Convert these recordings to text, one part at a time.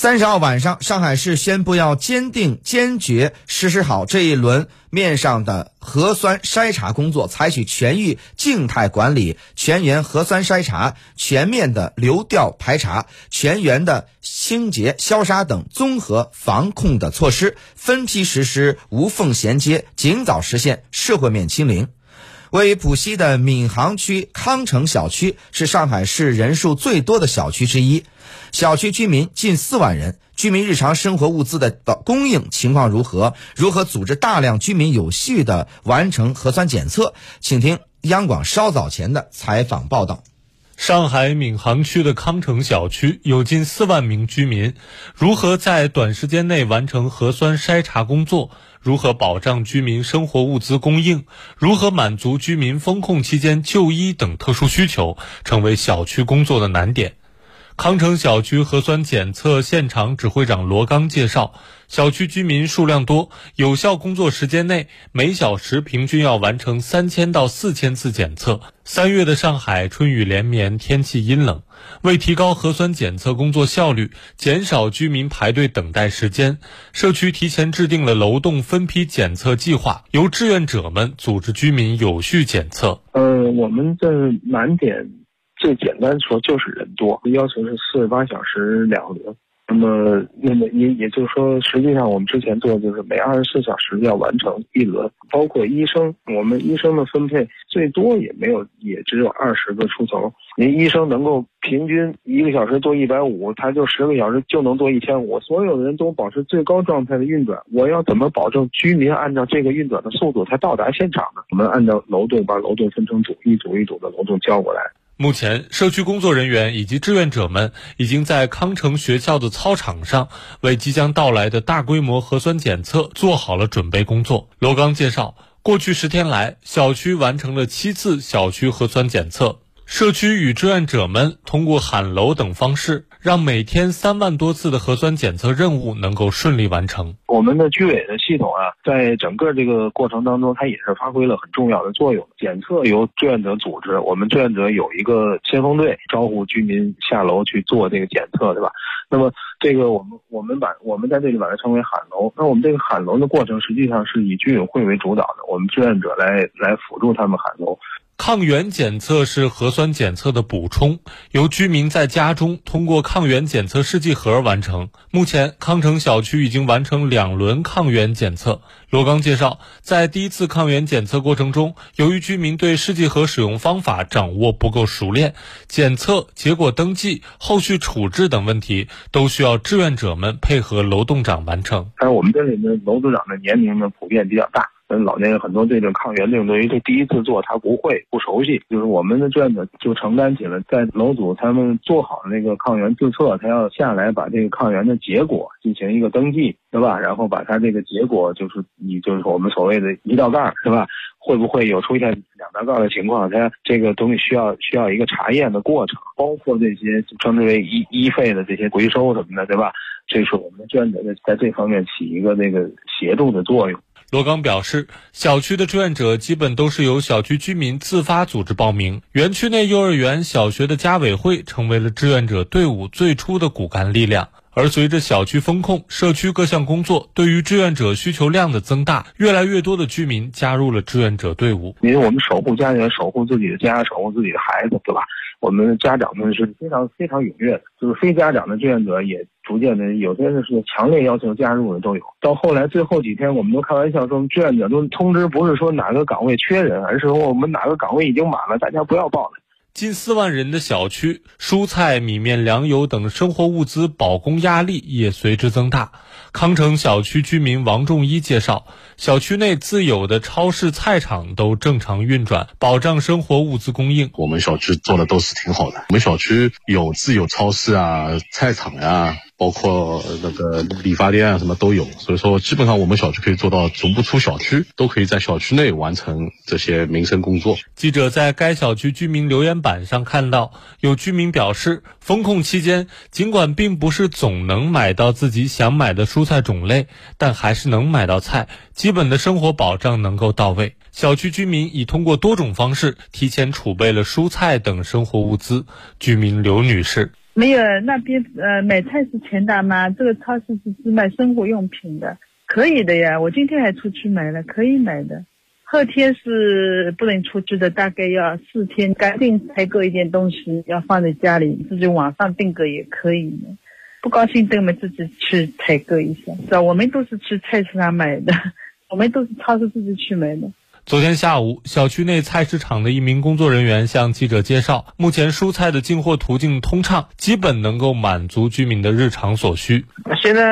三十号晚上，上海市宣布要坚定坚决实施好这一轮面上的核酸筛查工作，采取全域静态管理、全员核酸筛查、全面的流调排查、全员的清洁消杀等综合防控的措施，分批实施无缝衔接，尽早实现社会面清零。位于浦西的闵行区康城小区是上海市人数最多的小区之一，小区居民近四万人。居民日常生活物资的供应情况如何？如何组织大量居民有序的完成核酸检测？请听央广稍早前的采访报道。上海闵行区的康城小区有近四万名居民，如何在短时间内完成核酸筛查工作？如何保障居民生活物资供应？如何满足居民封控期间就医等特殊需求，成为小区工作的难点。康城小区核酸检测现场指挥长罗刚介绍，小区居民数量多，有效工作时间内每小时平均要完成三千到四千次检测。三月的上海春雨连绵，天气阴冷，为提高核酸检测工作效率，减少居民排队等待时间，社区提前制定了楼栋分批检测计划，由志愿者们组织居民有序检测。呃，我们的难点。最简单说就是人多，要求是四十八小时两轮。那么，那么也也就是说，实际上我们之前做的就是每二十四小时要完成一轮，包括医生，我们医生的分配最多也没有，也只有二十个出头。您医生能够平均一个小时做一百五，他就十个小时就能做一千五。所有的人都保持最高状态的运转，我要怎么保证居民按照这个运转的速度才到达现场呢？我们按照楼栋把楼栋分成组，一组一组的楼栋交过来。目前，社区工作人员以及志愿者们已经在康城学校的操场上为即将到来的大规模核酸检测做好了准备工作。罗刚介绍，过去十天来，小区完成了七次小区核酸检测。社区与志愿者们通过喊楼等方式，让每天三万多次的核酸检测任务能够顺利完成。我们的居委的系统啊，在整个这个过程当中，它也是发挥了很重要的作用。检测由志愿者组织，我们志愿者有一个先锋队，招呼居民下楼去做这个检测，对吧？那么这个我们我们把我们在这里把它称为喊楼。那我们这个喊楼的过程，实际上是以居委会为主导的，我们志愿者来来辅助他们喊楼。抗原检测是核酸检测的补充，由居民在家中通过抗原检测试剂盒完成。目前，康城小区已经完成两轮抗原检测。罗刚介绍，在第一次抗原检测过程中，由于居民对试剂盒使用方法掌握不够熟练，检测结果登记、后续处置等问题都需要志愿者们配合楼栋长完成。但是我们这里的楼栋长的年龄呢，普遍比较大。跟老年人很多对这个抗原这种东西，这第一次做他不会不熟悉，就是我们的志愿者就承担起了在楼组他们做好那个抗原自测，他要下来把这个抗原的结果进行一个登记，对吧？然后把他这个结果就是你就是我们所谓的一道杠，是吧？会不会有出现两道杠的情况？他这个东西需要需要一个查验的过程，包括这些称之为医医费的这些回收什么的，对吧？这是我们的志愿者在在这方面起一个那个协助的作用。罗刚表示，小区的志愿者基本都是由小区居民自发组织报名。园区内幼儿园、小学的家委会成为了志愿者队伍最初的骨干力量。而随着小区风控、社区各项工作对于志愿者需求量的增大，越来越多的居民加入了志愿者队伍。因为我们守护家园、守护自己的家、守护自己的孩子，对吧？我们的家长们是非常非常踊跃的，就是非家长的志愿者也逐渐的，有些是是强烈要求加入的都有。到后来最后几天，我们都开玩笑说，志愿者都通知不是说哪个岗位缺人，而是说我们哪个岗位已经满了，大家不要报了。近四万人的小区，蔬菜、米面、粮油等生活物资保供压力也随之增大。康城小区居民王仲一介绍，小区内自有的超市、菜场都正常运转，保障生活物资供应。我们小区做的都是挺好的，我们小区有自有超市啊、菜场呀。包括那个理发店啊，什么都有，所以说基本上我们小区可以做到足不出小区，都可以在小区内完成这些民生工作。记者在该小区居民留言板上看到，有居民表示，封控期间尽管并不是总能买到自己想买的蔬菜种类，但还是能买到菜，基本的生活保障能够到位。小区居民已通过多种方式提前储备了蔬菜等生活物资。居民刘女士。没有，那边呃买菜是钱大妈，这个超市是只卖生活用品的，可以的呀。我今天还出去买了，可以买的。后天是不能出去的，大概要四天。赶紧采购一点东西，要放在家里，自己网上订购也可以。不高兴，等我们自己去采购一下。是吧？我们都是去菜市场买的，我们都是超市自己去买的。昨天下午，小区内菜市场的一名工作人员向记者介绍，目前蔬菜的进货途径通畅，基本能够满足居民的日常所需。现在，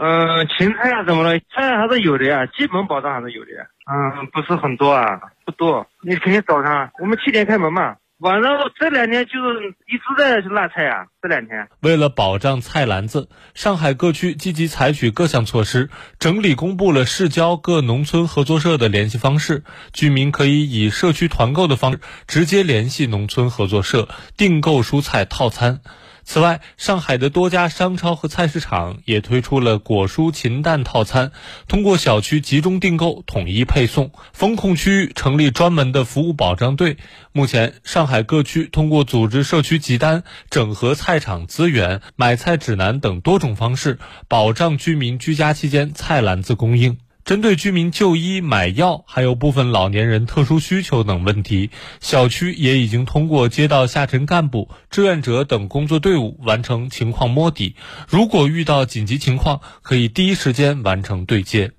嗯，芹菜啊什么的，菜还是有的呀，基本保障还是有的。嗯，不是很多啊，不多。你肯定早上，我们七点开门嘛。晚上这两天就是一直在拉菜啊，这两天。为了保障菜篮子，上海各区积极采取各项措施，整理公布了市郊各农村合作社的联系方式，居民可以以社区团购的方式直接联系农村合作社订购蔬菜套餐。此外，上海的多家商超和菜市场也推出了果蔬禽蛋套餐，通过小区集中订购，统一配送。风控区域成立专门的服务保障队。目前，上海各区通过组织社区集单、整合菜场资源、买菜指南等多种方式，保障居民居家期间菜篮子供应。针对居民就医、买药，还有部分老年人特殊需求等问题，小区也已经通过街道下沉干部、志愿者等工作队伍完成情况摸底。如果遇到紧急情况，可以第一时间完成对接。